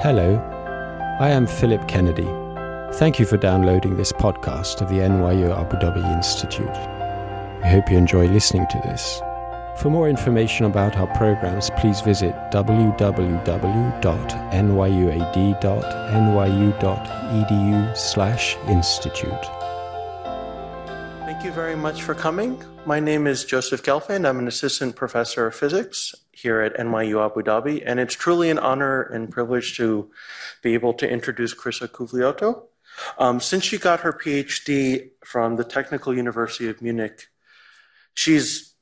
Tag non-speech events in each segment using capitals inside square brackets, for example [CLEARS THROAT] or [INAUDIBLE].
Hello, I am Philip Kennedy. Thank you for downloading this podcast of the NYU Abu Dhabi Institute. I hope you enjoy listening to this. For more information about our programs, please visit www.nyu.nyu.edu/institute. Thank you very much for coming. My name is Joseph Gelfand. I'm an assistant professor of physics here at NYU Abu Dhabi, and it's truly an honor and privilege to be able to introduce Chryssa Kouveliotou. Um, since she got her PhD from the Technical University of Munich, she's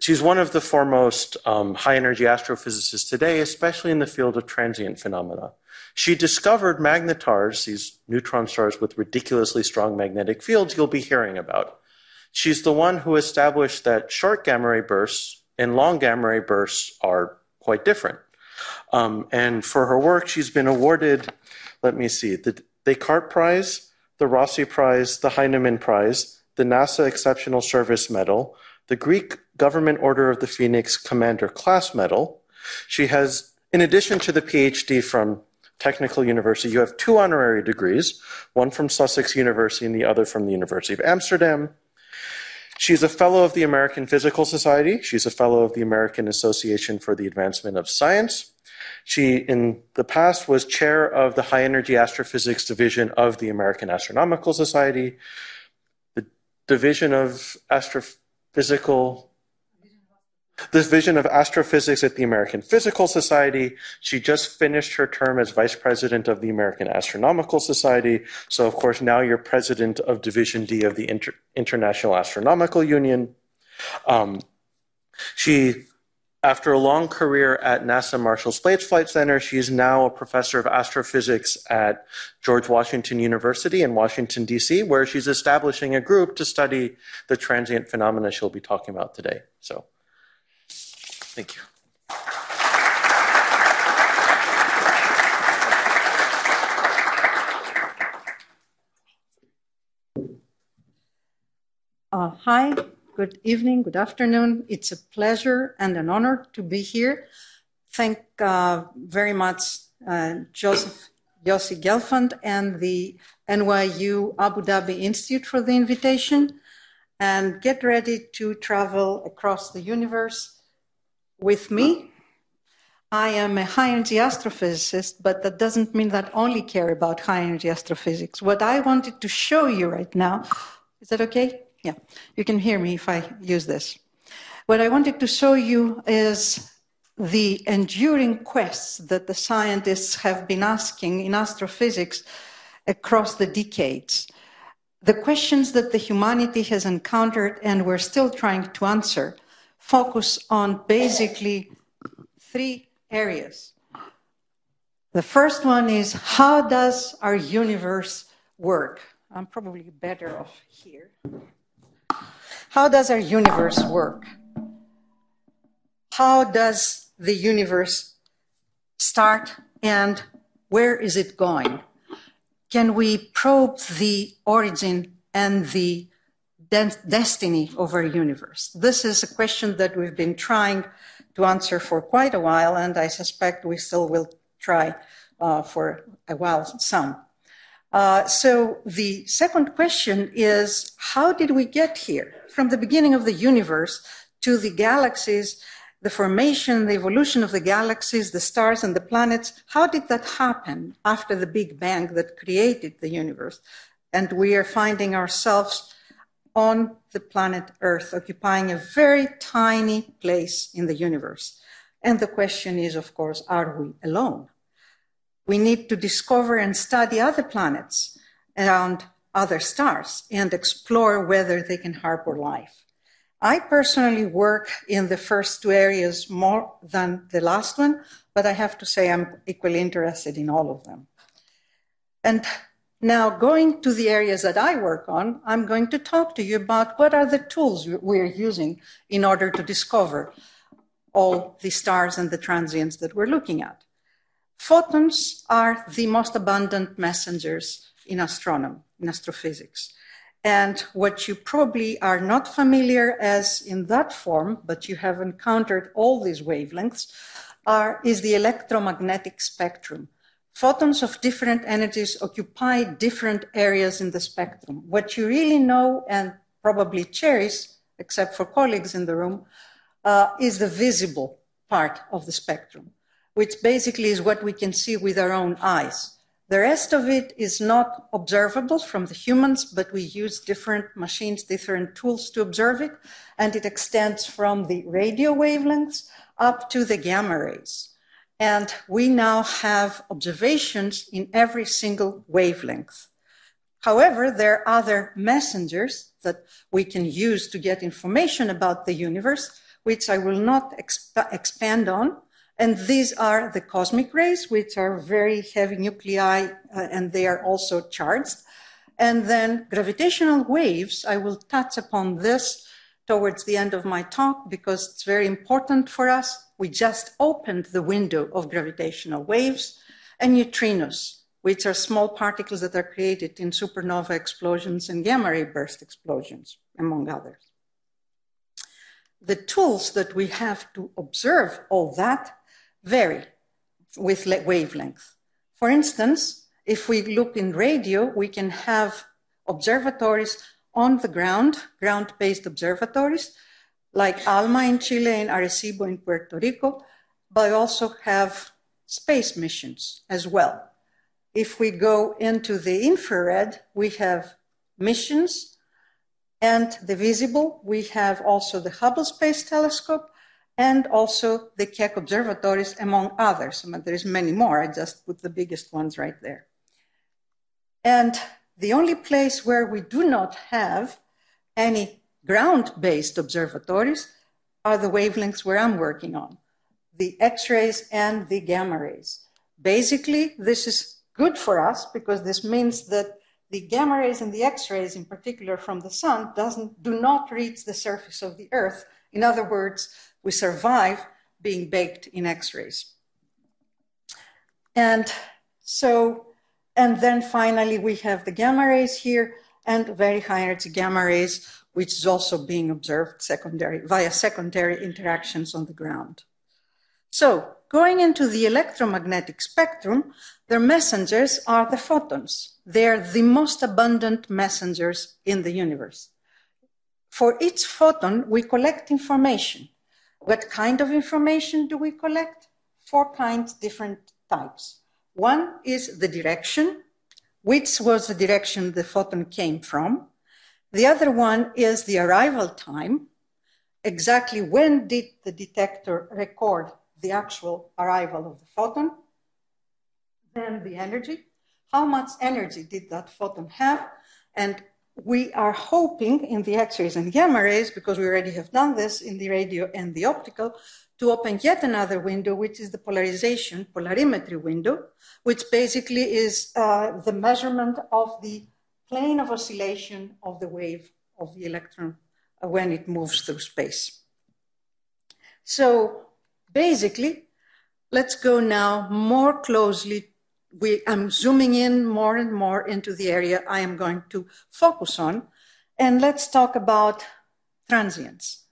she's one of the foremost um, high energy astrophysicists today, especially in the field of transient phenomena. She discovered magnetars, these neutron stars with ridiculously strong magnetic fields you'll be hearing about. She's the one who established that short gamma ray bursts and long gamma ray bursts are quite different. Um, and for her work, she's been awarded, let me see, the Descartes Prize, the Rossi Prize, the Heineman Prize, the NASA Exceptional Service Medal, the Greek Government Order of the Phoenix Commander Class Medal. She has, in addition to the PhD from Technical University, you have two honorary degrees, one from Sussex University and the other from the University of Amsterdam. She's a fellow of the American Physical Society. She's a fellow of the American Association for the Advancement of Science. She, in the past, was chair of the High Energy Astrophysics Division of the American Astronomical Society, the Division of Astrophysical the vision of Astrophysics at the American Physical Society. She just finished her term as vice president of the American Astronomical Society. So, of course, now you're president of Division D of the Inter- International Astronomical Union. Um, she, after a long career at NASA Marshall Space Flight Center, she is now a professor of astrophysics at George Washington University in Washington, D.C., where she's establishing a group to study the transient phenomena she'll be talking about today. So, Thank you. Uh, hi, good evening, good afternoon. It's a pleasure and an honor to be here. Thank uh, very much uh, Joseph Yossi Gelfand and the NYU Abu Dhabi Institute for the invitation. And get ready to travel across the universe with me. I am a high energy astrophysicist, but that doesn't mean that I only care about high energy astrophysics. What I wanted to show you right now, is that okay? Yeah, you can hear me if I use this. What I wanted to show you is the enduring quests that the scientists have been asking in astrophysics across the decades. The questions that the humanity has encountered and we're still trying to answer focus on basically three areas. The first one is how does our universe work? I'm probably better off here. How does our universe work? How does the universe start and where is it going? Can we probe the origin and the destiny of our universe? This is a question that we've been trying to answer for quite a while, and I suspect we still will try uh, for a while some. Uh, so the second question is how did we get here? From the beginning of the universe to the galaxies, the formation, the evolution of the galaxies, the stars, and the planets, how did that happen after the Big Bang that created the universe? And we are finding ourselves on the planet Earth, occupying a very tiny place in the universe. And the question is, of course, are we alone? We need to discover and study other planets around other stars and explore whether they can harbor life. I personally work in the first two areas more than the last one, but I have to say I'm equally interested in all of them. And now, going to the areas that I work on, I'm going to talk to you about what are the tools we're using in order to discover all the stars and the transients that we're looking at. Photons are the most abundant messengers in astronomy, in astrophysics. And what you probably are not familiar as in that form, but you have encountered all these wavelengths, are, is the electromagnetic spectrum photons of different energies occupy different areas in the spectrum. What you really know and probably cherish, except for colleagues in the room, uh, is the visible part of the spectrum, which basically is what we can see with our own eyes. The rest of it is not observable from the humans, but we use different machines, different tools to observe it, and it extends from the radio wavelengths up to the gamma rays. And we now have observations in every single wavelength. However, there are other messengers that we can use to get information about the universe, which I will not exp- expand on. And these are the cosmic rays, which are very heavy nuclei, uh, and they are also charged. And then gravitational waves, I will touch upon this towards the end of my talk because it's very important for us. We just opened the window of gravitational waves and neutrinos, which are small particles that are created in supernova explosions and gamma ray burst explosions, among others. The tools that we have to observe all that vary with wavelength. For instance, if we look in radio, we can have observatories on the ground, ground based observatories, like ALMA in Chile and Arecibo in Puerto Rico, but also have space missions as well. If we go into the infrared, we have missions and the visible, we have also the Hubble Space Telescope and also the Keck observatories, among others. I mean, there's many more. I just put the biggest ones right there. And the only place where we do not have any ground-based observatories are the wavelengths where I'm working on, the X-rays and the gamma rays. Basically, this is good for us because this means that the gamma rays and the X-rays, in particular from the sun, doesn't, do not reach the surface of the Earth. In other words, we survive being baked in X-rays. And so, and then finally we have the gamma rays here and very high energy gamma rays, which is also being observed secondary via secondary interactions on the ground. So going into the electromagnetic spectrum, their messengers are the photons. They're the most abundant messengers in the universe. For each photon, we collect information. What kind of information do we collect? Four kinds, different types. One is the direction, which was the direction the photon came from. The other one is the arrival time. Exactly when did the detector record the actual arrival of the photon? Then the energy. How much energy did that photon have? And we are hoping in the X-rays and gamma rays, because we already have done this in the radio and the optical, to open yet another window, which is the polarization, polarimetry window, which basically is uh, the measurement of the plane of oscillation of the wave of the electron uh, when it moves through space. So basically, let's go now more closely we, I'm zooming in more and more into the area I am going to focus on. And let's talk about transients.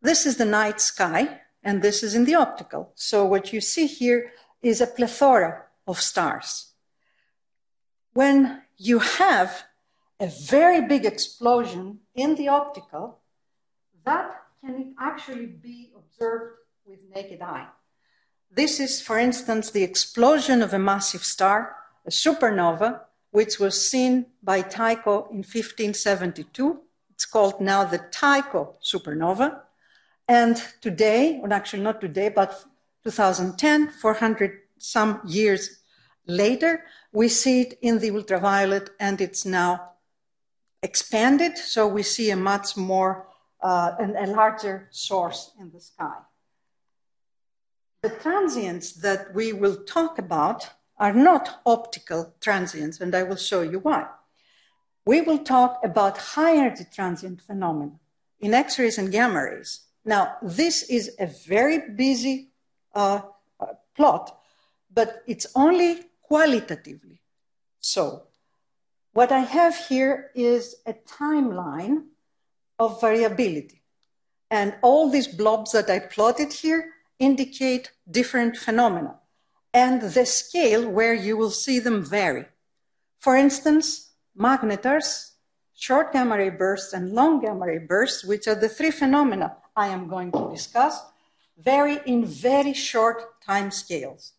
This is the night sky, and this is in the optical. So what you see here is a plethora of stars. When you have a very big explosion in the optical, that can actually be observed with naked eye. This is, for instance, the explosion of a massive star, a supernova, which was seen by Tycho in 1572. It's called now the Tycho supernova. And today, or actually not today, but 2010, 400 some years later, we see it in the ultraviolet and it's now expanded. So we see a much more, uh, and a larger source in the sky. The transients that we will talk about are not optical transients, and I will show you why. We will talk about high energy transient phenomena in X rays and gamma rays. Now, this is a very busy uh, uh, plot, but it's only qualitatively. So, what I have here is a timeline of variability. And all these blobs that I plotted here indicate different phenomena. and the scale where you will see them vary. For instance, magnetars, short gamma ray bursts, and long gamma ray bursts, which are the three phenomena I am going to discuss, vary in very short time scales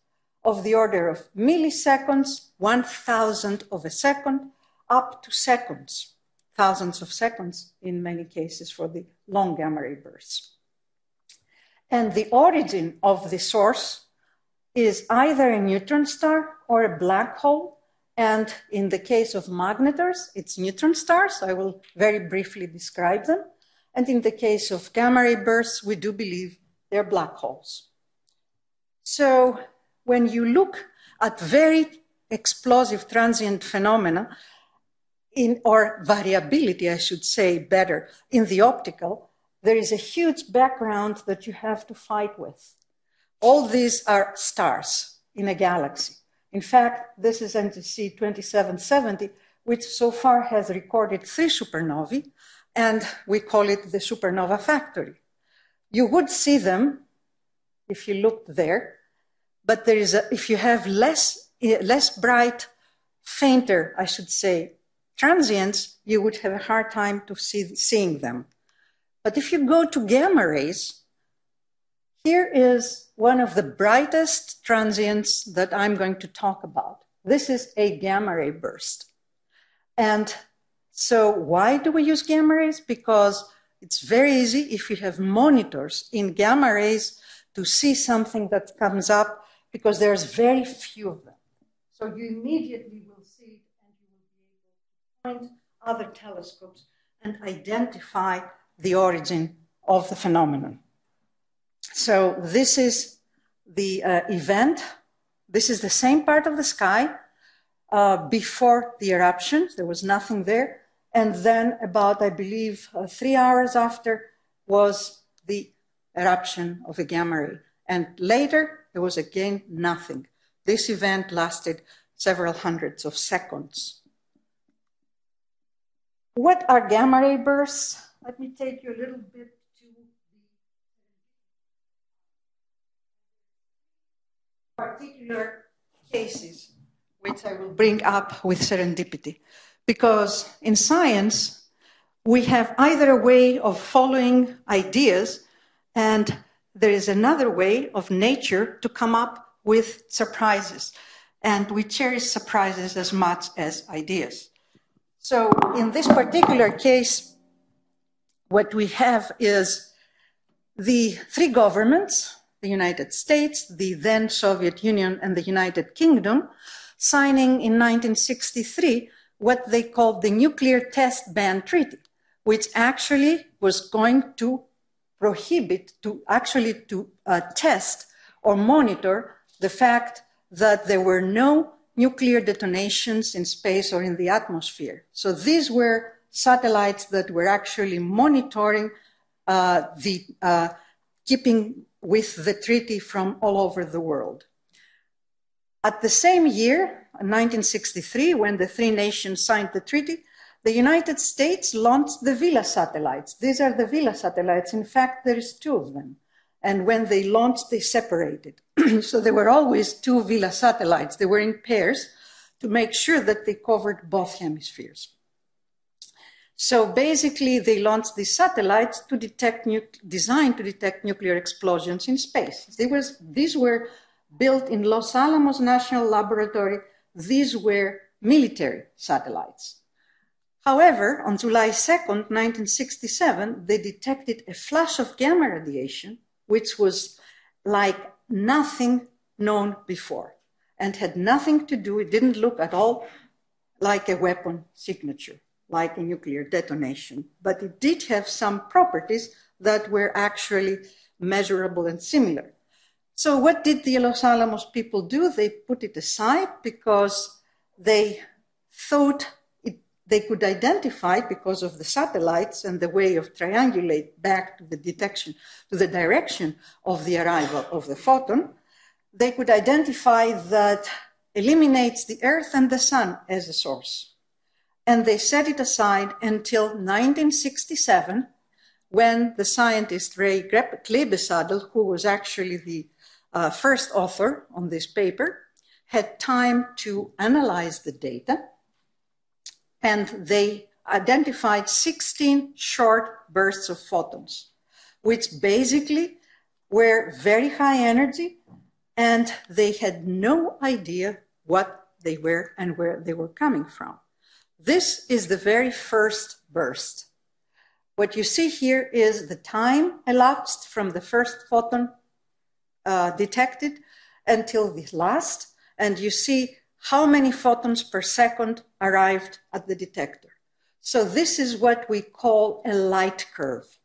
of the order of milliseconds, one thousandth of a second, up to seconds, thousands of seconds in many cases for the long gamma ray bursts. And the origin of the source is either a neutron star or a black hole. And in the case of magnetars, it's neutron stars. I will very briefly describe them. And in the case of gamma ray bursts, we do believe they're black holes. So when you look at very explosive transient phenomena, in, or variability, I should say better, in the optical, there is a huge background that you have to fight with. All these are stars in a galaxy. In fact, this is NGC 2770, which so far has recorded three supernovae, and we call it the supernova factory. You would see them if you looked there, but there is a, if you have less, eh, less bright, fainter, I should say, transients, you would have a hard time to see seeing them. But if you go to gamma rays, here is one of the brightest transients that I'm going to talk about. This is a gamma ray burst. And so why do we use gamma rays? Because it's very easy if you have monitors in gamma rays to see something that comes up because there's very few of them. So you immediately will see it and you will point other telescopes and identify the origin of the phenomenon. So this is the uh, event. This is the same part of the sky uh, before the eruption. There was nothing there. And then about, I believe, uh, three hours after was the eruption of a gamma ray. And later, there was again nothing. This event lasted several hundreds of seconds. What are gamma ray bursts? Let me take you a little bit to the particular cases, which I will bring up with serendipity. Because in science, we have either a way of following ideas, and there is another way of nature to come up with surprises. And we cherish surprises as much as ideas. So, in this particular case, what we have is the three governments, the United States, the then Soviet Union, and the United Kingdom, signing in 1963 what they called the Nuclear Test Ban Treaty, which actually was going to prohibit, to actually to uh, test or monitor the fact that there were no nuclear detonations in space or in the atmosphere. So these were satellites that were actually monitoring uh, the uh, keeping with the treaty from all over the world. At the same year, 1963, when the three nations signed the treaty, the United States launched the Vela satellites. These are the Vela satellites. In fact, there is two of them. And when they launched, they separated. [CLEARS THROAT] so there were always two Vela satellites. They were in pairs to make sure that they covered both hemispheres. So basically, they launched these satellites to detect, designed to detect nuclear explosions in space. Was, these were built in Los Alamos National Laboratory. These were military satellites. However, on July 2nd, 1967, they detected a flash of gamma radiation, which was like nothing known before and had nothing to do, it didn't look at all like a weapon signature like a nuclear detonation, but it did have some properties that were actually measurable and similar. So, what did the Los Alamos people do? They put it aside because they thought they could identify, because of the satellites and the way of triangulate back to the detection, to the direction of the arrival of the photon, they could identify that eliminates the Earth and the Sun as a source. And they set it aside until 1967 when the scientist Ray Klebesadel, who was actually the uh, first author on this paper, had time to analyze the data, and they identified 16 short bursts of photons, which basically were very high energy, and they had no idea what they were and where they were coming from. This is the very first burst. What you see here is the time elapsed from the first photon uh, detected until the last, and you see how many photons per second arrived at the detector. So this is what we call a light curve.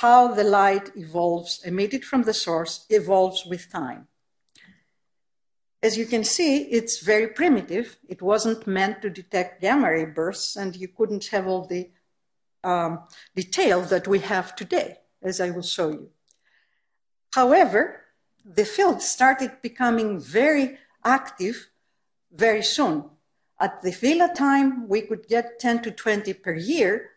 How the light evolves, emitted from the source, evolves with time. As you can see, it's very primitive. It wasn't meant to detect gamma ray bursts, and you couldn't have all the um, detail that we have today, as I will show you. However, the field started becoming very active very soon. At the Vela time, we could get 10 to 20 per year.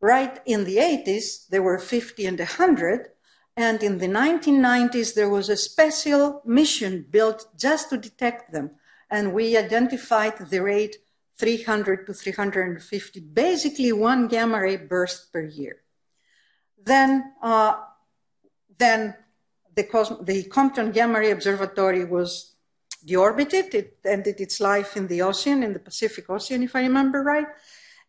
Right in the 80s, there were 50 and 100. And in the 1990s, there was a special mission built just to detect them. And we identified the rate 300 to 350, basically one gamma ray burst per year. Then, uh, then the, Cos- the Compton Gamma Ray Observatory was deorbited. It ended its life in the ocean, in the Pacific Ocean, if I remember right.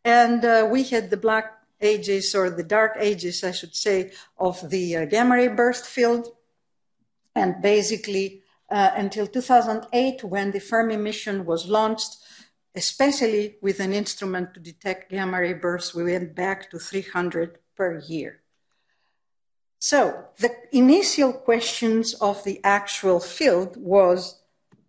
And uh, we had the black ages, or the dark ages, I should say, of the uh, gamma ray burst field. And basically, uh, until 2008, when the Fermi mission was launched, especially with an instrument to detect gamma ray bursts, we went back to 300 per year. So the initial questions of the actual field was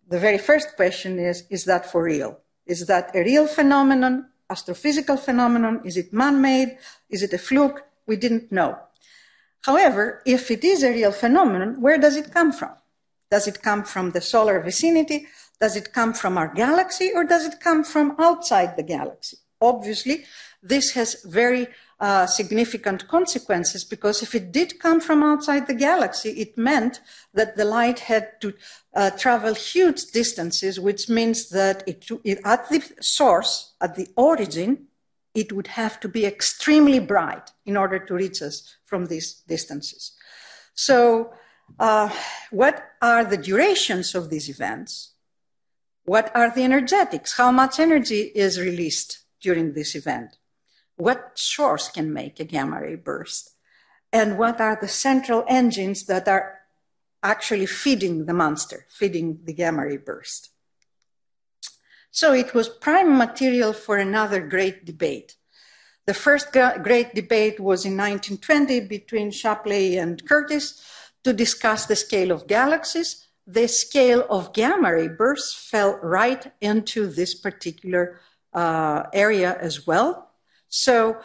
the very first question is is that for real? Is that a real phenomenon, astrophysical phenomenon? Is it man-made? Is it a fluke? We didn't know. However, if it is a real phenomenon, where does it come from? Does it come from the solar vicinity? Does it come from our galaxy or does it come from outside the galaxy? Obviously, this has very uh, significant consequences because if it did come from outside the galaxy, it meant that the light had to uh, travel huge distances, which means that it, it, at the source, at the origin, it would have to be extremely bright in order to reach us from these distances. So, uh, what are the durations of these events? What are the energetics? How much energy is released during this event? What source can make a gamma ray burst? And what are the central engines that are actually feeding the monster, feeding the gamma ray burst? So it was prime material for another great debate. The first great debate was in 1920 between Shapley and Curtis to discuss the scale of galaxies. The scale of gamma ray bursts fell right into this particular uh, area as well. So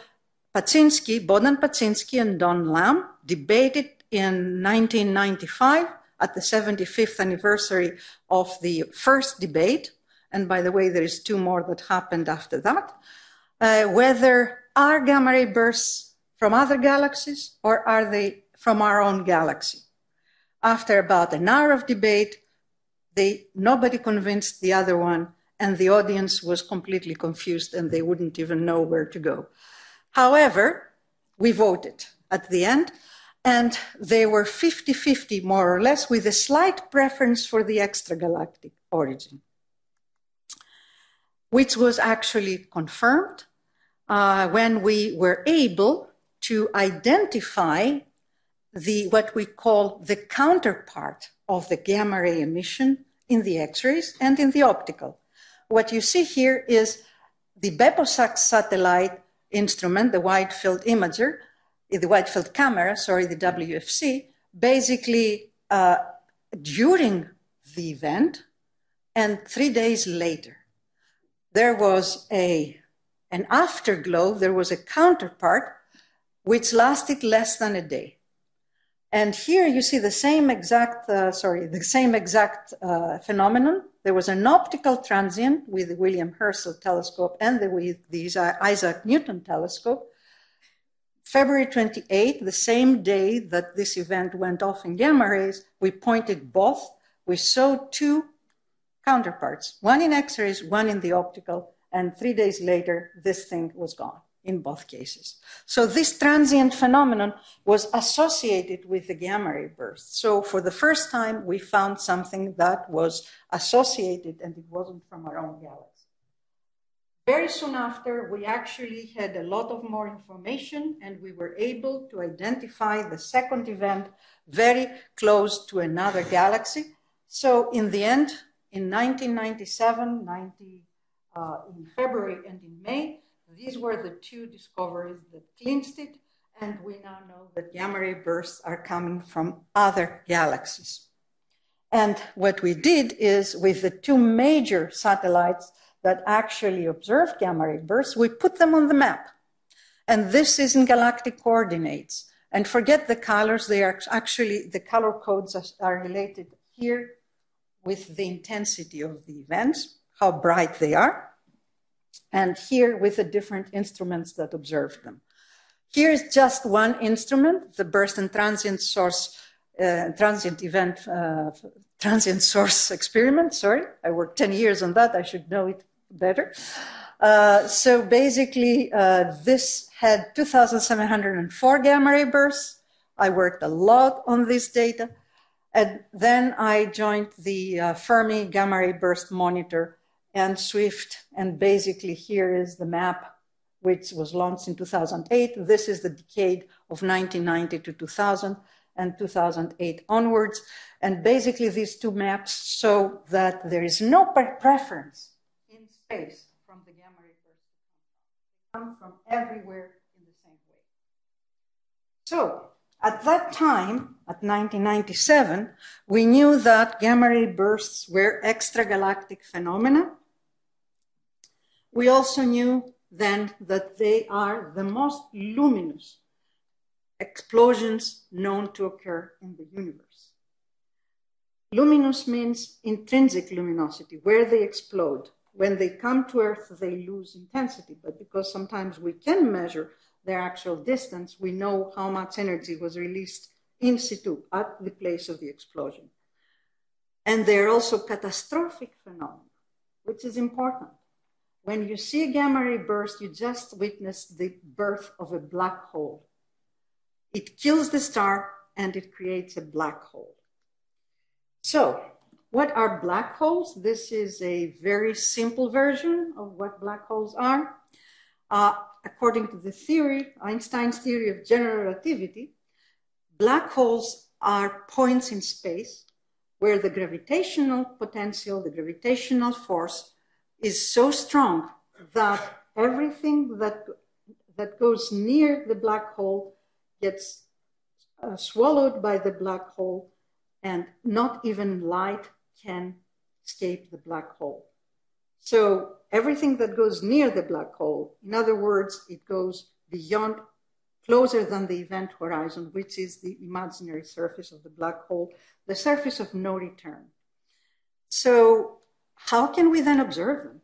Paczynski, Bogdan Paczynski and Don Lamb debated in 1995 at the 75th anniversary of the first debate. And by the way, there is two more that happened after that. Uh, whether are gamma ray bursts from other galaxies or are they from our own galaxy? After about an hour of debate, they, nobody convinced the other one and the audience was completely confused and they wouldn't even know where to go. However, we voted at the end, and they were 50 50 more or less, with a slight preference for the extragalactic origin, which was actually confirmed uh, when we were able to identify the what we call the counterpart of the gamma ray emission in the X-rays and in the optical. What you see here is the BeppoSAX satellite instrument, the wide field imager, the wide field camera, sorry, the WFC, basically uh, during the event and three days later. There was a, an afterglow, there was a counterpart which lasted less than a day. And here you see the same exact, uh, sorry, the same exact uh, phenomenon there was an optical transient with the William Herschel telescope and the, with the Isaac Newton telescope. February 28, the same day that this event went off in gamma rays, we pointed both. We saw two counterparts, one in X rays, one in the optical, and three days later, this thing was gone in both cases. So this transient phenomenon was associated with the gamma ray burst. So for the first time, we found something that was associated and it wasn't from our own galaxy. Very soon after, we actually had a lot of more information and we were able to identify the second event very close to another galaxy. So in the end, in 1997, 90, uh, in February and in May, these were the two discoveries that clinched it, and we now know that gamma ray bursts are coming from other galaxies. And what we did is with the two major satellites that actually observed gamma ray bursts, we put them on the map. And this is in galactic coordinates. And forget the colors, they are actually, the color codes are related here with the intensity of the events, how bright they are and here with the different instruments that observe them. Here's just one instrument, the burst and transient source, uh, transient event, uh, transient source experiment. Sorry, I worked 10 years on that. I should know it better. Uh, so basically, uh, this had 2,704 gamma ray bursts. I worked a lot on this data. And then I joined the uh, Fermi Gamma Ray Burst Monitor and Swift. And basically, here is the map, which was launched in 2008. This is the decade of 1990 to 2000 and 2008 onwards. And basically, these two maps show that there is no preference in space from the gamma ray burst. They come from everywhere in the same way. So, at that time, at 1997, we knew that gamma ray bursts were extragalactic phenomena we also knew then that they are the most luminous explosions known to occur in the universe. Luminous means intrinsic luminosity, where they explode. When they come to Earth, they lose intensity, but because sometimes we can measure their actual distance, we know how much energy was released in situ at the place of the explosion. And they're also catastrophic phenomena, which is important when you see a gamma ray burst, you just witness the birth of a black hole. It kills the star and it creates a black hole. So, what are black holes? This is a very simple version of what black holes are. Uh, according to the theory, Einstein's theory of general relativity, black holes are points in space where the gravitational potential, the gravitational force, is so strong that everything that, that goes near the black hole gets uh, swallowed by the black hole, and not even light can escape the black hole. So everything that goes near the black hole, in other words, it goes beyond, closer than the event horizon, which is the imaginary surface of the black hole, the surface of no return. So how can we then observe them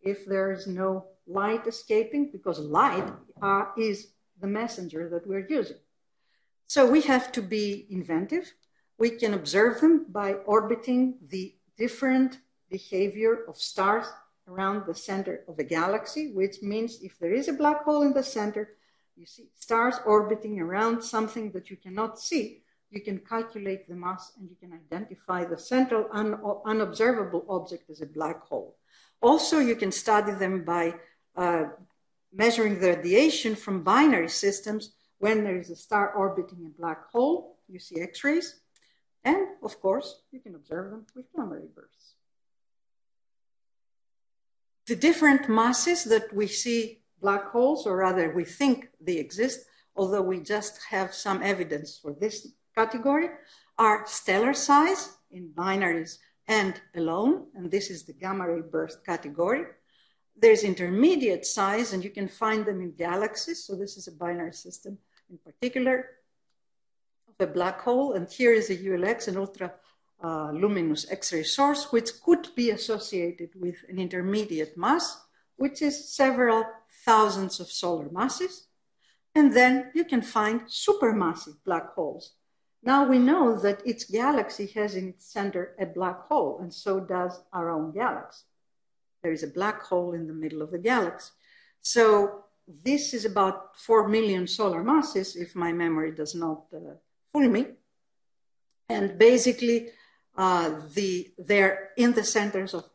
if there is no light escaping? Because light uh, is the messenger that we're using. So we have to be inventive. We can observe them by orbiting the different behavior of stars around the center of a galaxy, which means if there is a black hole in the center, you see stars orbiting around something that you cannot see, you can calculate the mass and you can identify the central un unobservable object as a black hole. Also, you can study them by uh, measuring the radiation from binary systems when there is a star orbiting a black hole. You see X-rays. And of course, you can observe them with gamma ray bursts. The different masses that we see black holes, or rather we think they exist, although we just have some evidence for this category are stellar size in binaries and alone, and this is the gamma ray burst category. There's intermediate size, and you can find them in galaxies. So this is a binary system in particular of a black hole, and here is a ULX, an ultra uh, luminous X-ray source, which could be associated with an intermediate mass, which is several thousands of solar masses. And then you can find supermassive black holes. Now we know that each galaxy has in its center a black hole, and so does our own galaxy. There is a black hole in the middle of the galaxy. So this is about 4 million solar masses, if my memory does not uh, fool me. And basically, uh, the, they're in the centers of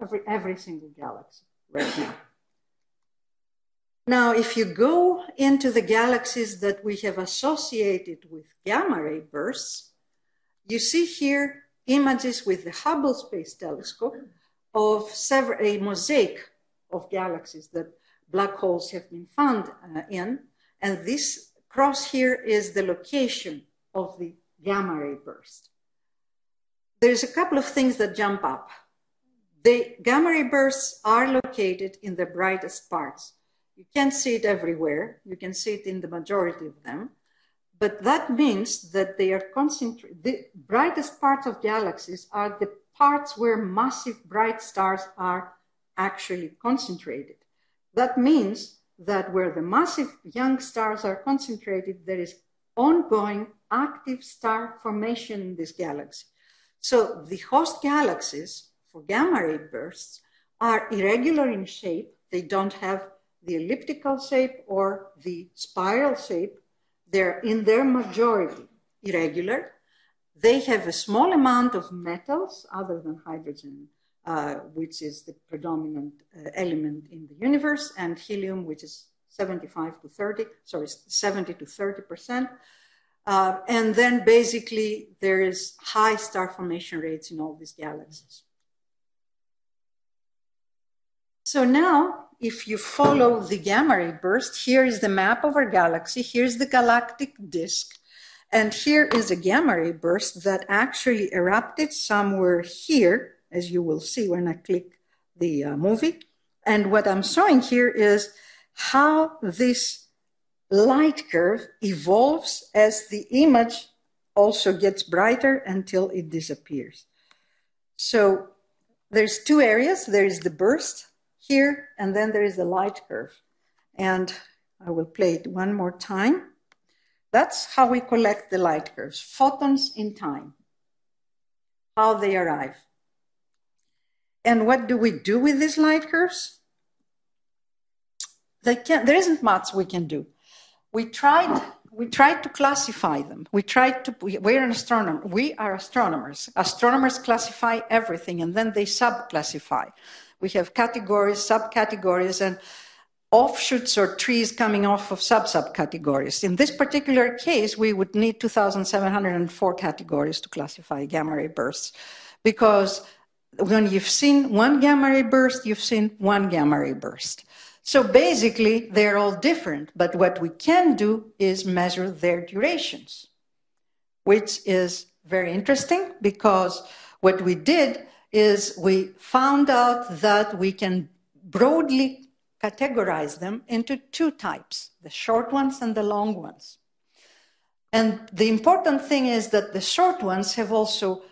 every, every single galaxy right now. Now, if you go into the galaxies that we have associated with gamma ray bursts, you see here images with the Hubble Space Telescope of several, a mosaic of galaxies that black holes have been found uh, in. And this cross here is the location of the gamma ray burst. There's a couple of things that jump up. The gamma ray bursts are located in the brightest parts. You can't see it everywhere. You can see it in the majority of them. But that means that they are concentrated. The brightest parts of galaxies are the parts where massive bright stars are actually concentrated. That means that where the massive young stars are concentrated, there is ongoing active star formation in this galaxy. So the host galaxies for gamma ray bursts are irregular in shape. They don't have the elliptical shape or the spiral shape. They're in their majority irregular. They have a small amount of metals other than hydrogen, uh, which is the predominant uh, element in the universe, and helium, which is 75 to 30, sorry, 70 to 30 percent. Uh, and then basically there is high star formation rates in all these galaxies. So now, if you follow the gamma ray burst, here is the map of our galaxy, here's the galactic disk, and here is a gamma ray burst that actually erupted somewhere here, as you will see when I click the uh, movie. And what I'm showing here is how this light curve evolves as the image also gets brighter until it disappears. So there's two areas. There is the burst here, and then there is the light curve. And I will play it one more time. That's how we collect the light curves, photons in time, how they arrive. And what do we do with these light curves? There isn't much we can do. We tried, we tried to classify them. We tried to, we're an astronomer. We are astronomers. Astronomers classify everything and then they sub-classify. We have categories, subcategories, and offshoots or trees coming off of sub-subcategories. In this particular case, we would need 2,704 categories to classify gamma ray bursts because when you've seen one gamma ray burst, you've seen one gamma ray burst. So basically, they're all different, but what we can do is measure their durations, which is very interesting because what we did is we found out that we can broadly categorize them into two types the short ones and the long ones. And the important thing is that the short ones have also,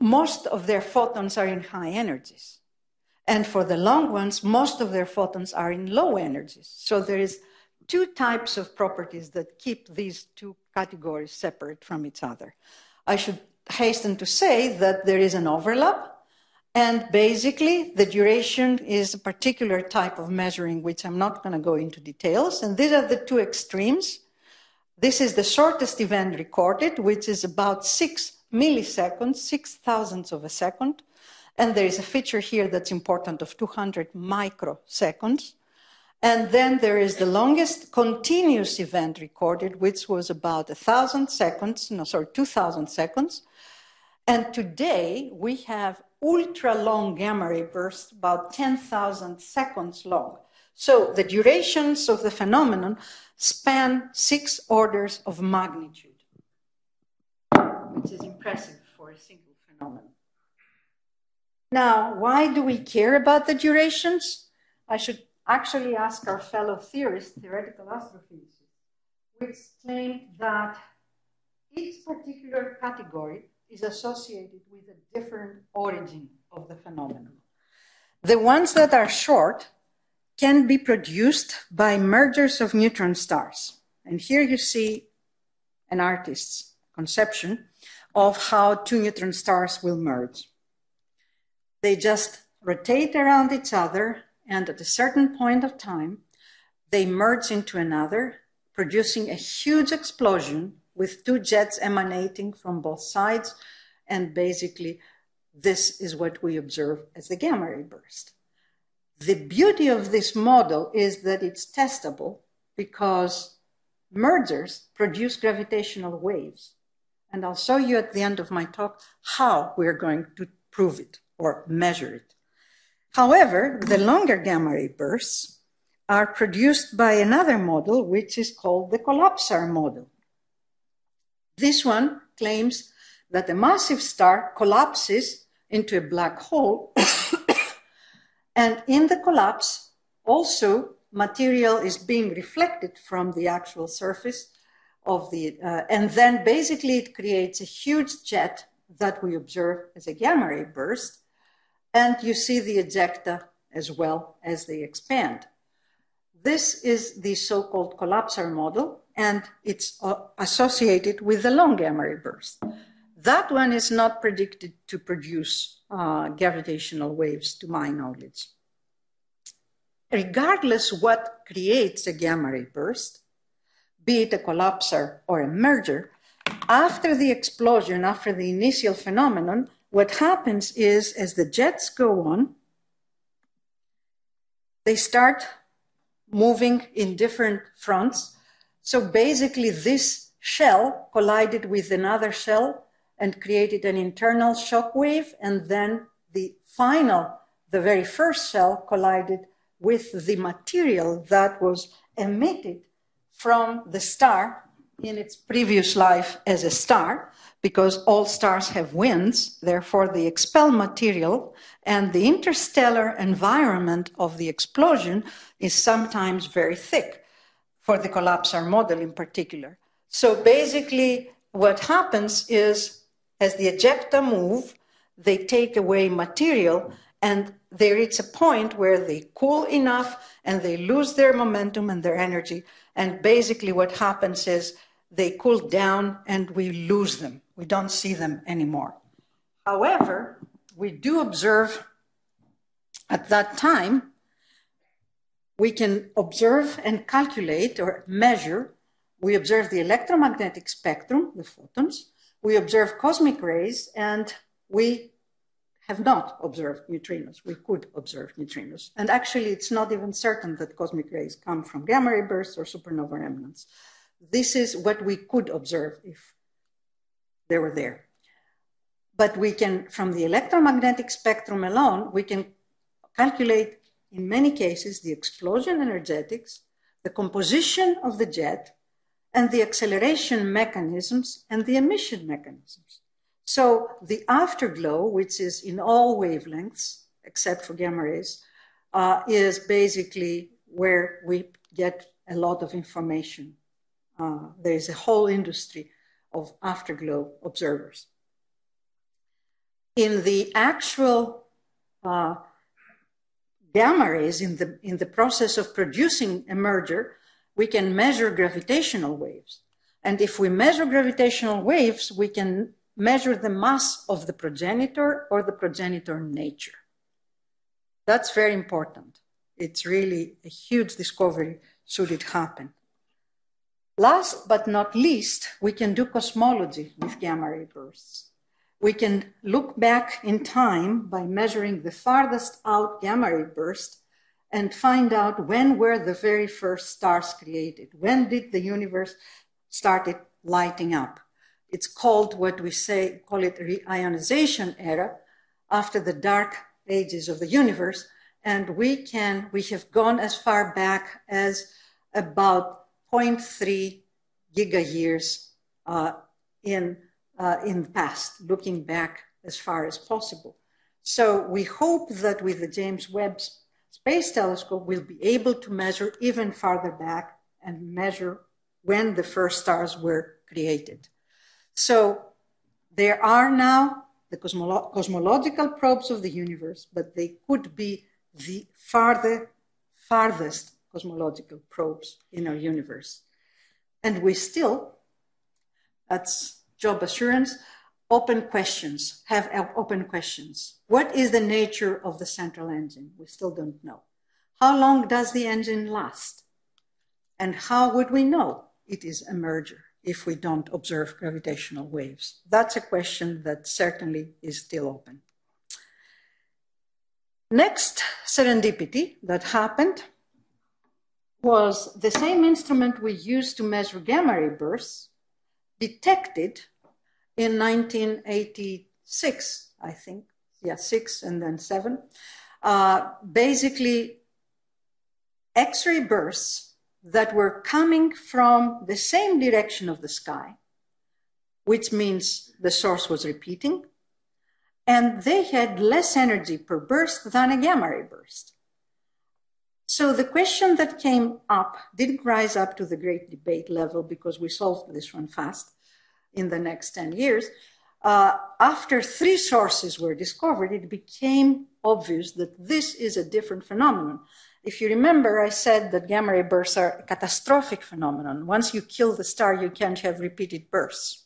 most of their photons are in high energies. And for the long ones, most of their photons are in low energies. So there is two types of properties that keep these two categories separate from each other. I should hasten to say that there is an overlap. And basically, the duration is a particular type of measuring, which I'm not going to go into details. And these are the two extremes. This is the shortest event recorded, which is about six milliseconds, six thousandths of a second. And there is a feature here that's important of 200 microseconds. And then there is the longest continuous event recorded, which was about 1,000 seconds, no, sorry, 2,000 seconds. And today we have ultra long gamma ray bursts, about 10,000 seconds long. So the durations of the phenomenon span six orders of magnitude, which is impressive for a single phenomenon. Now, why do we care about the durations? I should actually ask our fellow theorists, theoretical astrophysicists, which claim that each particular category is associated with a different origin of the phenomenon. The ones that are short can be produced by mergers of neutron stars. And here you see an artist's conception of how two neutron stars will merge. They just rotate around each other, and at a certain point of time, they merge into another, producing a huge explosion with two jets emanating from both sides. And basically, this is what we observe as the gamma ray burst. The beauty of this model is that it's testable because mergers produce gravitational waves. And I'll show you at the end of my talk how we're going to prove it or measure it. However, the longer gamma ray bursts are produced by another model, which is called the collapsar model. This one claims that a massive star collapses into a black hole, [COUGHS] and in the collapse, also material is being reflected from the actual surface of the, uh, and then basically it creates a huge jet that we observe as a gamma ray burst, and you see the ejecta as well as they expand. This is the so-called collapsar model, and it's uh, associated with the long gamma ray burst. That one is not predicted to produce uh, gravitational waves, to my knowledge. Regardless what creates a gamma ray burst, be it a collapsar or a merger, after the explosion, after the initial phenomenon, what happens is as the jets go on, they start moving in different fronts. So basically, this shell collided with another shell and created an internal shock wave. And then the final, the very first shell collided with the material that was emitted from the star in its previous life as a star because all stars have winds, therefore, the expel material and the interstellar environment of the explosion is sometimes very thick, for the collapsar model in particular. So basically, what happens is as the ejecta move, they take away material and they reach a point where they cool enough and they lose their momentum and their energy. And basically, what happens is they cool down and we lose them. We don't see them anymore. However, we do observe at that time, we can observe and calculate or measure. We observe the electromagnetic spectrum, the photons, we observe cosmic rays, and we have not observed neutrinos. We could observe neutrinos. And actually, it's not even certain that cosmic rays come from gamma ray bursts or supernova remnants. This is what we could observe if they were there. But we can, from the electromagnetic spectrum alone, we can calculate in many cases the explosion energetics, the composition of the jet, and the acceleration mechanisms and the emission mechanisms. So the afterglow, which is in all wavelengths except for gamma rays, uh, is basically where we get a lot of information uh, there is a whole industry of afterglow observers. In the actual uh, gamma rays, in the, in the process of producing a merger, we can measure gravitational waves. And if we measure gravitational waves, we can measure the mass of the progenitor or the progenitor nature. That's very important. It's really a huge discovery should it happen. Last but not least, we can do cosmology with gamma ray bursts. We can look back in time by measuring the farthest out gamma ray burst and find out when were the very first stars created. When did the universe started lighting up? It's called what we say, call it reionization era after the dark ages of the universe. And we can, we have gone as far back as about 0.3 giga years uh, in, uh, in the past, looking back as far as possible. So we hope that with the James Webb Space Telescope, we'll be able to measure even farther back and measure when the first stars were created. So there are now the cosmolo cosmological probes of the universe, but they could be the farther farthest cosmological probes in our universe. And we still, that's job assurance, open questions, have open questions. What is the nature of the central engine? We still don't know. How long does the engine last? And how would we know it is a merger if we don't observe gravitational waves? That's a question that certainly is still open. Next serendipity that happened was the same instrument we used to measure gamma ray bursts detected in 1986, I think. Yeah, six and then seven. Uh, basically, X ray bursts that were coming from the same direction of the sky, which means the source was repeating, and they had less energy per burst than a gamma ray burst. So the question that came up didn't rise up to the great debate level because we solved this one fast in the next 10 years. Uh, after three sources were discovered, it became obvious that this is a different phenomenon. If you remember, I said that gamma ray bursts are a catastrophic phenomenon. Once you kill the star, you can't have repeated bursts.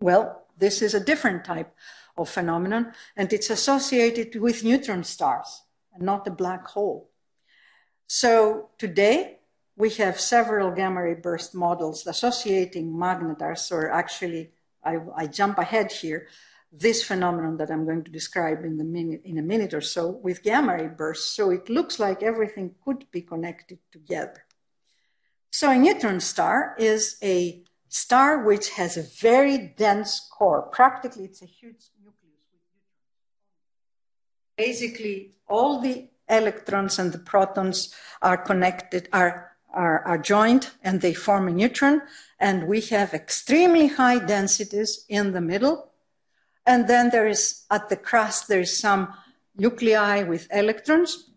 Well, this is a different type of phenomenon, and it's associated with neutron stars and not a black hole. So today, we have several gamma ray burst models associating magnetars, or actually, I, I, jump ahead here, this phenomenon that I'm going to describe in, the minute, in a minute or so with gamma ray bursts. So it looks like everything could be connected together. So a neutron star is a star which has a very dense core. Practically, it's a huge nucleus. Basically, all the electrons and the protons are connected, are, are, are joined, and they form a neutron. And we have extremely high densities in the middle. And then there is, at the crust, there is some nuclei with electrons.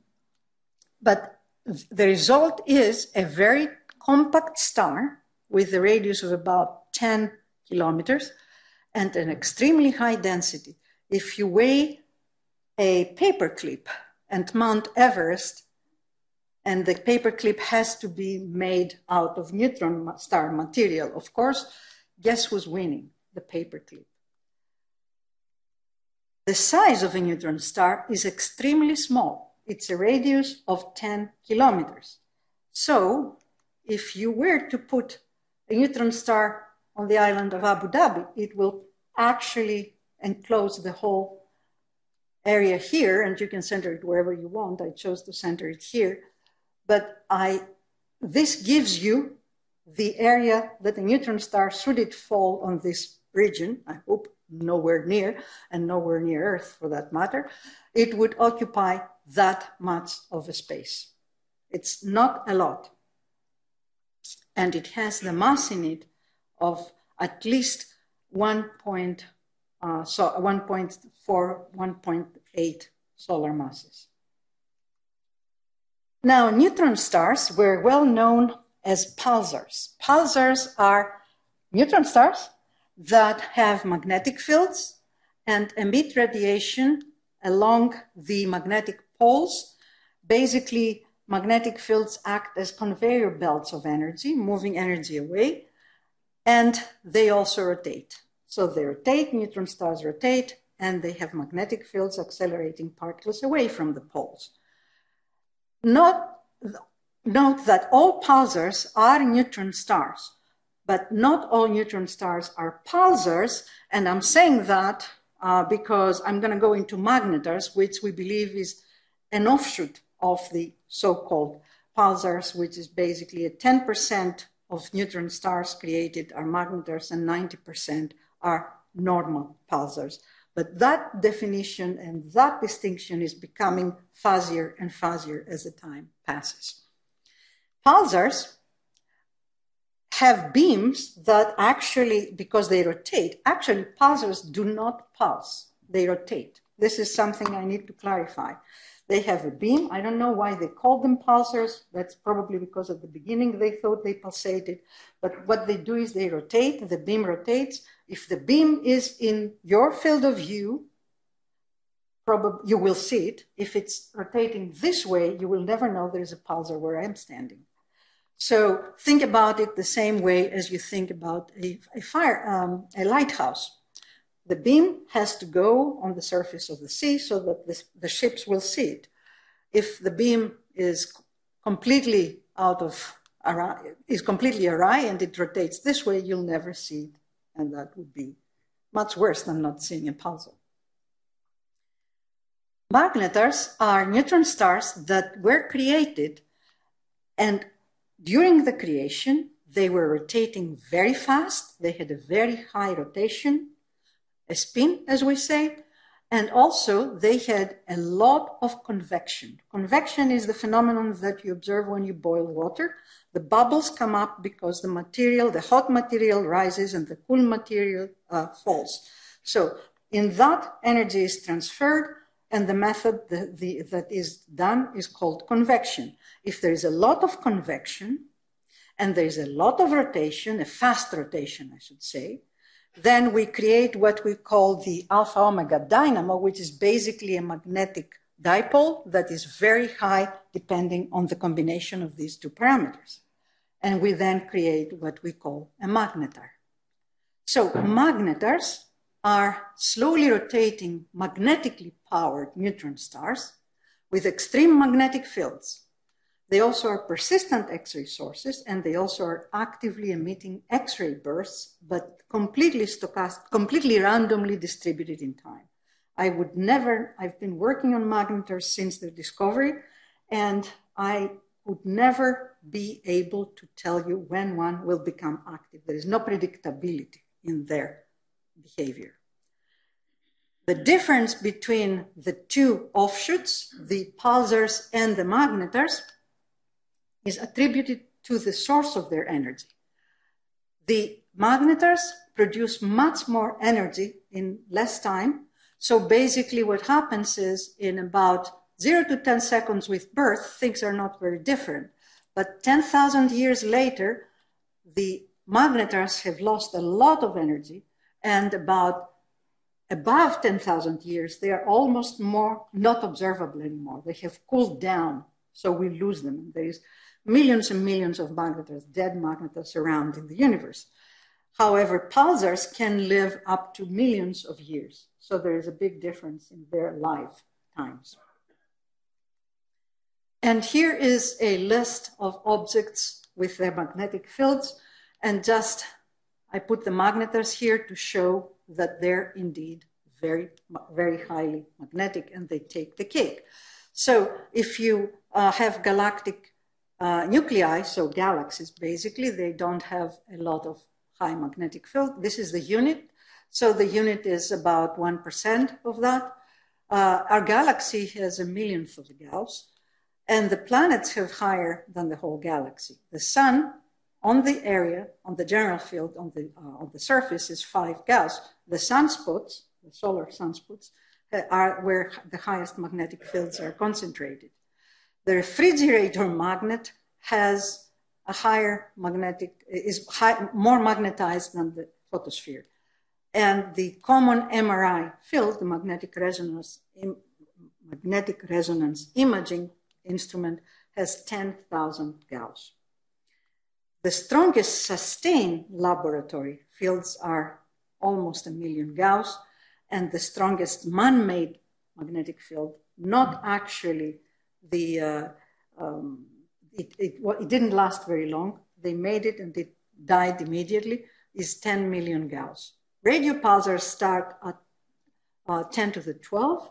But the result is a very compact star with a radius of about 10 kilometers and an extremely high density. If you weigh a paperclip and Mount Everest, and the paperclip has to be made out of neutron star material. Of course, guess who's winning? The paperclip. The size of a neutron star is extremely small. It's a radius of 10 kilometers. So, if you were to put a neutron star on the island of Abu Dhabi, it will actually enclose the whole area here, and you can center it wherever you want. I chose to center it here. But I, this gives you the area that a neutron star, should it fall on this region, I hope nowhere near, and nowhere near Earth for that matter, it would occupy that much of a space. It's not a lot. And it has the mass in it of at least 1. Uh, so 1.4, 1.8 solar masses. Now, neutron stars were well known as pulsars. Pulsars are neutron stars that have magnetic fields and emit radiation along the magnetic poles. Basically, magnetic fields act as conveyor belts of energy, moving energy away, and they also rotate. So they rotate, neutron stars rotate, and they have magnetic fields accelerating particles away from the poles. Note, note that all pulsars are neutron stars, but not all neutron stars are pulsars. And I'm saying that uh, because I'm going to go into magnetars, which we believe is an offshoot of the so called pulsars, which is basically a 10% of neutron stars created are magnetars and 90% are normal pulsars. But that definition and that distinction is becoming fuzzier and fuzzier as the time passes. Pulsars have beams that actually, because they rotate, actually, pulsars do not pulse, they rotate. This is something I need to clarify. They have a beam. I don't know why they call them pulsars. That's probably because at the beginning they thought they pulsated. But what they do is they rotate, the beam rotates. If the beam is in your field of view, probably you will see it. If it's rotating this way, you will never know there's a pulsar where I'm standing. So think about it the same way as you think about a, a fire, um, a lighthouse. The beam has to go on the surface of the sea so that the, the ships will see it. If the beam is completely out of is completely awry and it rotates this way, you'll never see it, and that would be much worse than not seeing a pulsar. Magnetars are neutron stars that were created, and during the creation, they were rotating very fast. They had a very high rotation, a spin, as we say, and also they had a lot of convection. Convection is the phenomenon that you observe when you boil water. The bubbles come up because the material, the hot material rises and the cool material uh, falls. So in that, energy is transferred and the method that, the, that is done is called convection. If there is a lot of convection and there is a lot of rotation, a fast rotation, I should say, then we create what we call the alpha omega dynamo, which is basically a magnetic dipole that is very high depending on the combination of these two parameters. And we then create what we call a magnetar. So magnetars are slowly rotating magnetically powered neutron stars with extreme magnetic fields. They also are persistent X-ray sources, and they also are actively emitting X-ray bursts, but completely stochastic, completely randomly distributed in time. I would never, I've been working on magnetars since their discovery, and I would never be able to tell you when one will become active. There is no predictability in their behavior. The difference between the two offshoots, the pulsars and the magnetars, is attributed to the source of their energy. The magnetars produce much more energy in less time. So basically, what happens is in about zero to 10 seconds with birth, things are not very different. But 10,000 years later, the magnetars have lost a lot of energy, and about above 10,000 years, they are almost more not observable anymore. They have cooled down, so we lose them. There is millions and millions of magnetars, dead magnetars around in the universe. However, pulsars can live up to millions of years. So there is a big difference in their lifetimes. And here is a list of objects with their magnetic fields. And just, I put the magnetars here to show that they're indeed very, very highly magnetic and they take the cake. So if you uh, have galactic uh, nuclei, so galaxies basically, they don't have a lot of high magnetic field. This is the unit. So the unit is about 1% of that. Uh, our galaxy has a millionth of a Gauss, and the planets have higher than the whole galaxy. The sun on the area, on the general field, on the, uh, on the surface is five Gauss. The sunspots, the solar sunspots, are where the highest magnetic fields are concentrated. The refrigerator magnet has a higher magnetic, is high, more magnetized than the photosphere. And the common MRI field, the magnetic resonance, magnetic resonance imaging instrument, has 10,000 Gauss. The strongest sustained laboratory fields are almost a million Gauss, and the strongest man made magnetic field, not actually the uh, um, it, it, it, didn't last very long. They made it and it died immediately. Is 10 million Gauss. Radio pulsars start at uh, 10 to the 12,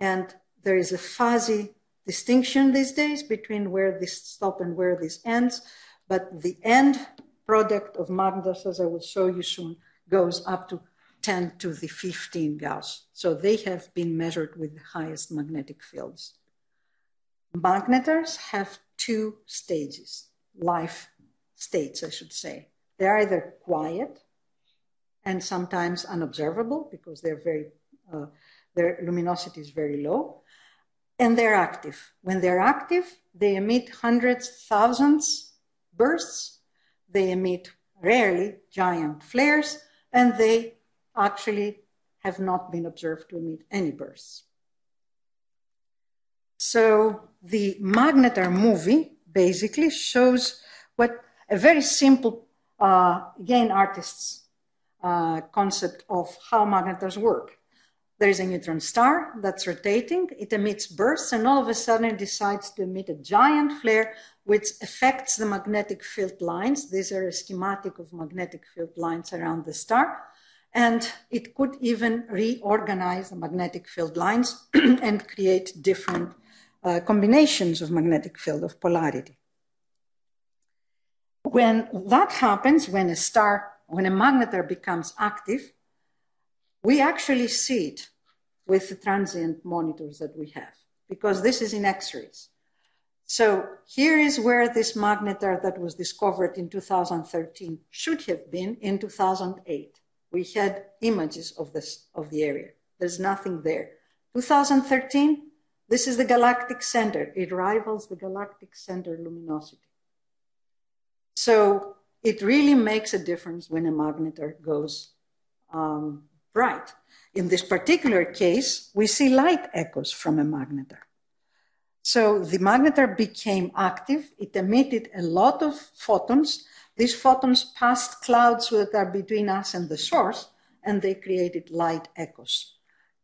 and there is a fuzzy distinction these days between where this stop and where this ends. But the end product of magnetars, as I will show you soon, goes up to 10 to the 15 Gauss. So they have been measured with the highest magnetic fields. Magnetars have two stages, life states, I should say. They're either quiet and sometimes unobservable because they're very, uh, their luminosity is very low, and they're active. When they're active, they emit hundreds, thousands bursts. They emit rarely giant flares, and they actually have not been observed to emit any bursts. So the Magnetar movie basically shows what a very simple, uh, again, artist's uh, concept of how magnetars work. There is a neutron star that's rotating, it emits bursts, and all of a sudden it decides to emit a giant flare which affects the magnetic field lines. These are a schematic of magnetic field lines around the star. And it could even reorganize the magnetic field lines [CLEARS THROAT] and create different uh, combinations of magnetic field of polarity. When that happens, when a star, when a magnetar becomes active, we actually see it with the transient monitors that we have, because this is in X-rays. So here is where this magnetar that was discovered in 2013 should have been in 2008. We had images of this of the area. There's nothing there. 2013, this is the galactic center. It rivals the galactic center luminosity. So it really makes a difference when a magnetar goes um, bright. In this particular case, we see light echoes from a magnetar. So the magnetar became active. It emitted a lot of photons. These photons passed clouds that are between us and the source, and they created light echoes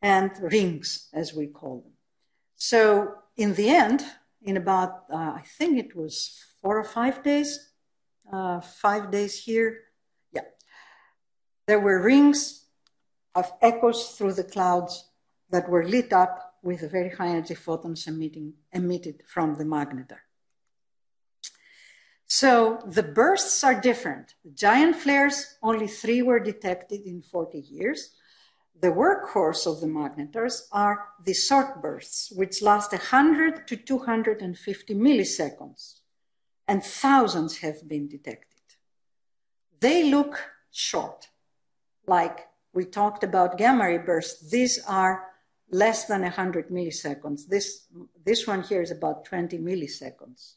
and rings, as we call them. So in the end, in about, uh, I think it was four or five days, uh, five days here, yeah, there were rings of echoes through the clouds that were lit up with very high energy photons emitting, emitted from the magnetar. So the bursts are different. The giant flares, only three were detected in 40 years. The workhorse of the magnetars are the short bursts, which last 100 to 250 milliseconds, and thousands have been detected. They look short, like we talked about gamma ray bursts. These are less than 100 milliseconds. This, this one here is about 20 milliseconds.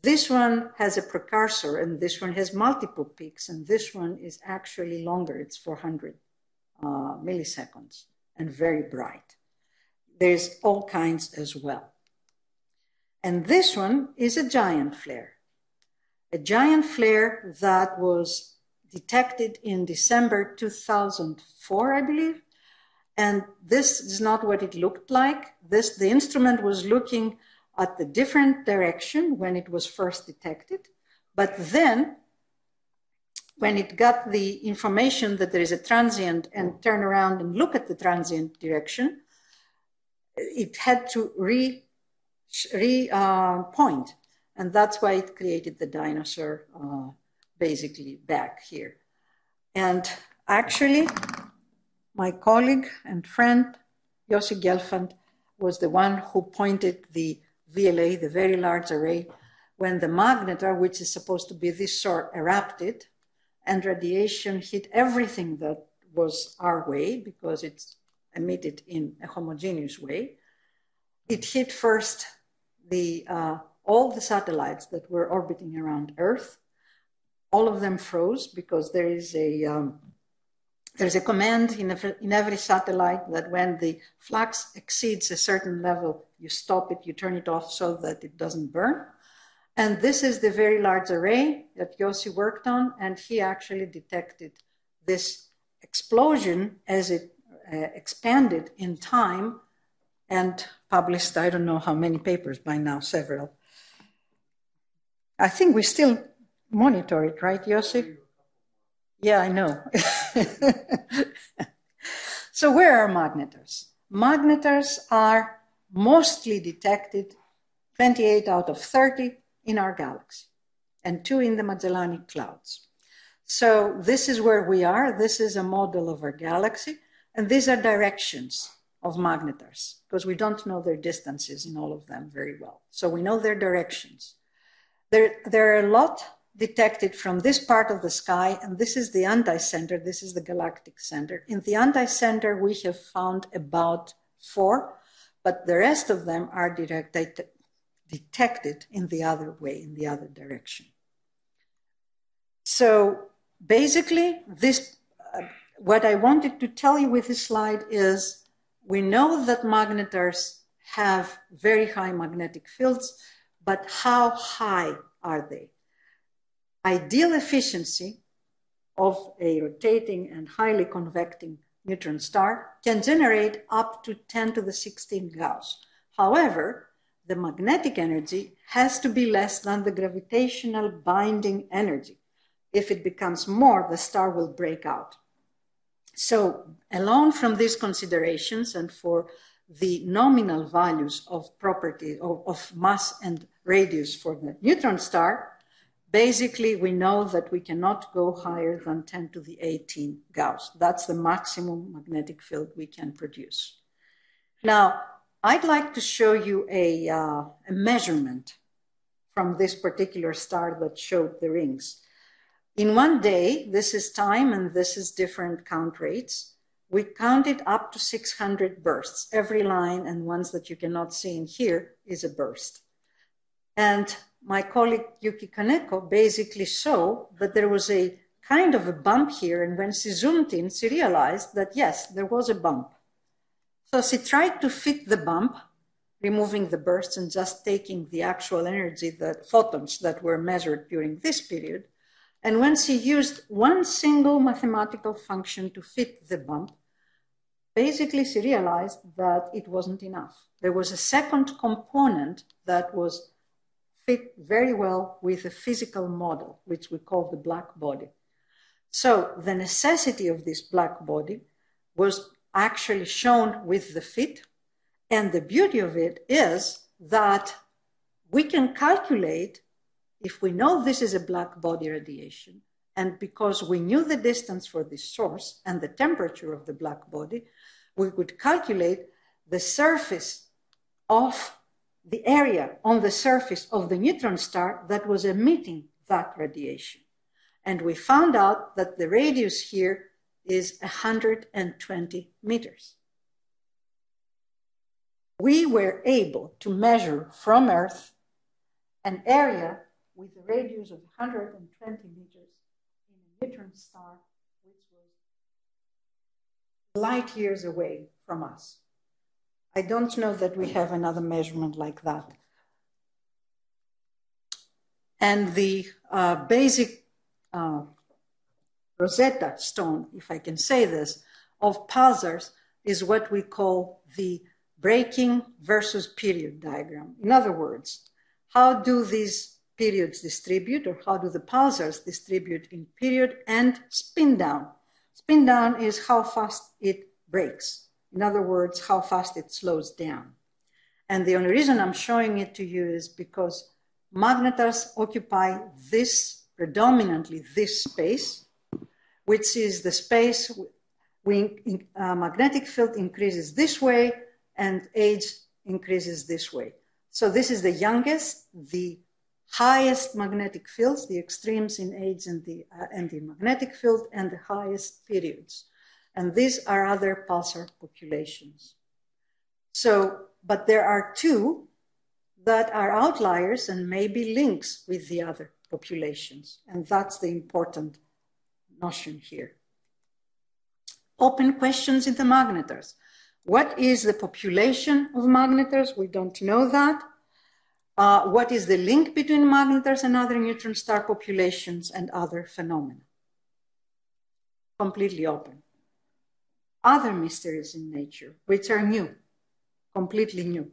This one has a precursor, and this one has multiple peaks, and this one is actually longer. It's 400 uh, milliseconds and very bright. There's all kinds as well. And this one is a giant flare. A giant flare that was detected in December 2004, I believe. And this is not what it looked like. This, the instrument was looking at the different direction when it was first detected. But then, when it got the information that there is a transient and turn around and look at the transient direction, it had to re, re uh, point. And that's why it created the dinosaur uh, basically back here. And actually, my colleague and friend, Yossi Gelfand, was the one who pointed the VLA, the Very Large Array, when the magnetar, which is supposed to be this short, erupted, and radiation hit everything that was our way because it's emitted in a homogeneous way. It hit first the uh, all the satellites that were orbiting around Earth, all of them froze because there is a um, there's a command in in every satellite that when the flux exceeds a certain level, you stop it, you turn it off so that it doesn't burn. And this is the very large array that Yossi worked on, and he actually detected this explosion as it uh, expanded in time and published, I don't know how many papers by now, several. I think we still monitor it, right, Yossi? Yeah, I know. [LAUGHS] so, where are magnetars? Magnetars are mostly detected 28 out of 30 in our galaxy and two in the Magellanic Clouds. So, this is where we are. This is a model of our galaxy, and these are directions of magnetars because we don't know their distances in all of them very well. So, we know their directions. There, there are a lot detected from this part of the sky, and this is the anti-center, this is the galactic center. In the anti-center, we have found about four, but the rest of them are directed, it in the other way, in the other direction. So basically, this, uh, what I wanted to tell you with this slide is we know that magnetars have very high magnetic fields, but how high are they? Ideal efficiency of a rotating and highly convecting neutron star can generate up to 10 to the 16 Gauss. However, the magnetic energy has to be less than the gravitational binding energy. If it becomes more, the star will break out. So, alone from these considerations and for the nominal values of property of, of mass and radius for the neutron star, basically we know that we cannot go higher than 10 to the 18 Gauss. That's the maximum magnetic field we can produce. Now, I'd like to show you a, uh, a measurement from this particular star that showed the rings. In one day, this is time and this is different count rates. We counted up to 600 bursts. Every line and ones that you cannot see in here is a burst. And my colleague Yuki Kaneko basically saw that there was a kind of a bump here. And when she zoomed in, she realized that yes, there was a bump. So she tried to fit the bump, removing the bursts and just taking the actual energy, the photons that were measured during this period. And when she used one single mathematical function to fit the bump, basically she realized that it wasn't enough. There was a second component that was fit very well with a physical model, which we call the black body. So the necessity of this black body was actually shown with the fit. And the beauty of it is that we can calculate if we know this is a black body radiation, and because we knew the distance for this source and the temperature of the black body, we could calculate the surface of the area on the surface of the neutron star that was emitting that radiation. And we found out that the radius here is 120 meters. We were able to measure from Earth an area with a radius of 120 meters in a neutron star, which was light years away from us. I don't know that we have another measurement like that. And the uh, basic uh, Rosetta Stone, if I can say this, of pulsars is what we call the braking versus period diagram. In other words, how do these periods distribute or how do the pulsars distribute in period and spin down? Spin down is how fast it brakes. In other words, how fast it slows down. And the only reason I'm showing it to you is because magnetars occupy this, predominantly this space, which is the space when uh, magnetic field increases this way and age increases this way. So this is the youngest, the highest magnetic fields, the extremes in age and the, uh, and the magnetic field, and the highest periods. And these are other pulsar populations. So, but there are two that are outliers and maybe links with the other populations. And that's the important notion here. Open questions in the magnetars. What is the population of magnetars? We don't know that. Uh, what is the link between magnetars and other neutron star populations and other phenomena? Completely open. Other mysteries in nature, which are new, completely new.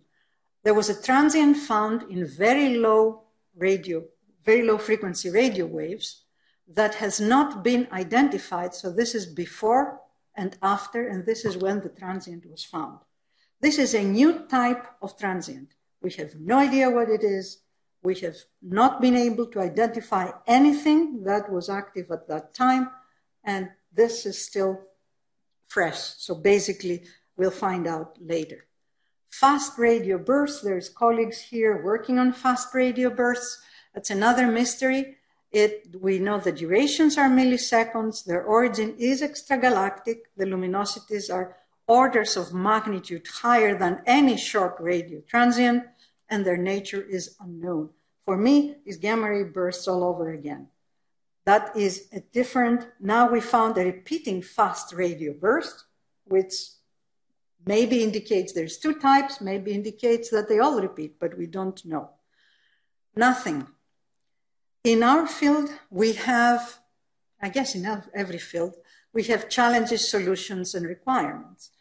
There was a transient found in very low radio, very low frequency radio waves that has not been identified. So this is before and after, and this is when the transient was found. This is a new type of transient. We have no idea what it is. We have not been able to identify anything that was active at that time, and this is still fresh. So basically, we'll find out later. Fast radio bursts, there's colleagues here working on fast radio bursts. That's another mystery. It, we know the durations are milliseconds, their origin is extragalactic, the luminosities are orders of magnitude higher than any short radio transient, and their nature is unknown. For me, it's gamma ray bursts all over again. That is a different, now we found a repeating fast radio burst, which Maybe indicates there's two types, maybe indicates that they all repeat, but we don't know. Nothing. In our field, we have, I guess in every field, we have challenges, solutions, and requirements.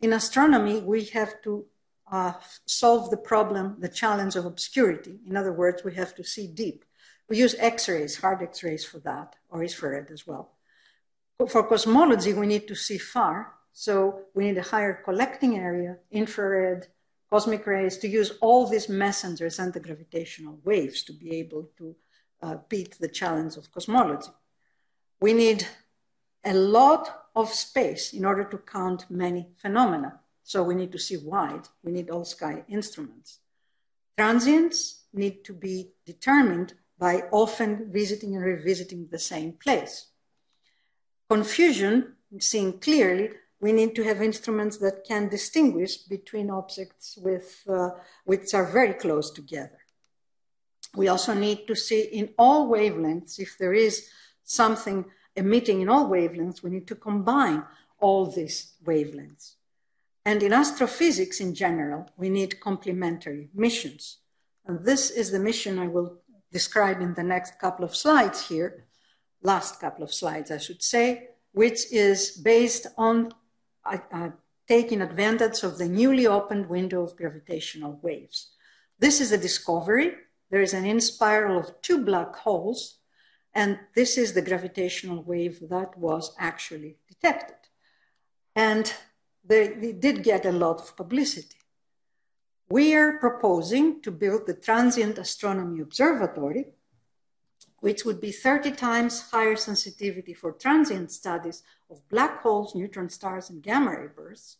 In astronomy, we have to uh, solve the problem, the challenge of obscurity. In other words, we have to see deep. We use X rays, hard X rays for that, or infrared as well. For cosmology, we need to see far, so we need a higher collecting area, infrared, cosmic rays, to use all these messengers and the gravitational waves to be able to uh, beat the challenge of cosmology. We need a lot of space in order to count many phenomena. So we need to see wide. We need all sky instruments. Transients need to be determined by often visiting and revisiting the same place. Confusion, seeing clearly, we need to have instruments that can distinguish between objects with, uh, which are very close together. We also need to see in all wavelengths, if there is something emitting in all wavelengths, we need to combine all these wavelengths. And in astrophysics in general, we need complementary missions. And this is the mission I will describe in the next couple of slides here, last couple of slides, I should say, which is based on uh, uh, taking advantage of the newly opened window of gravitational waves. This is a discovery. There is an in-spiral of two black holes, and this is the gravitational wave that was actually detected. And they, they did get a lot of publicity. We are proposing to build the Transient Astronomy Observatory, which would be 30 times higher sensitivity for transient studies of black holes, neutron stars, and gamma ray bursts.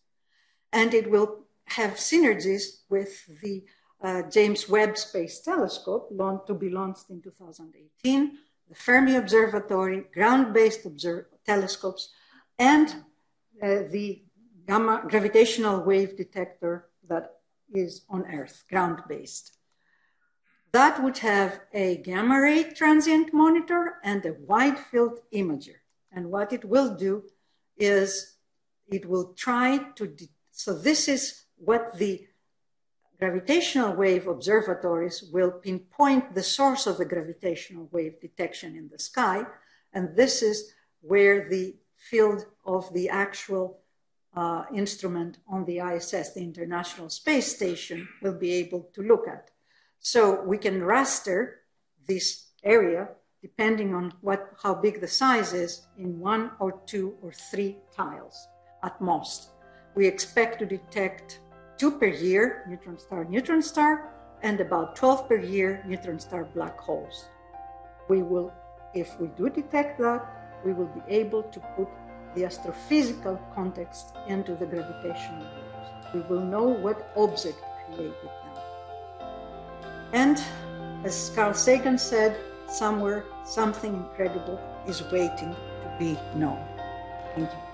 And it will have synergies with the uh, James Webb Space Telescope, to be launched in 2018, the Fermi Observatory, ground-based telescopes, and uh, the gamma gravitational wave detector that is on Earth, ground-based. That would have a gamma ray transient monitor and a wide field imager. And what it will do is it will try to, so this is what the gravitational wave observatories will pinpoint the source of the gravitational wave detection in the sky. And this is where the field of the actual uh, instrument on the ISS, the International Space Station, will be able to look at. So we can raster this area depending on what, how big the size is in one or two or three tiles at most. We expect to detect two per year, neutron star, neutron star, and about 12 per year, neutron star black holes. We will, if we do detect that, we will be able to put the astrophysical context into the gravitational waves. We will know what object created them. And as Carl Sagan said, somewhere something incredible is waiting to be known. Thank you.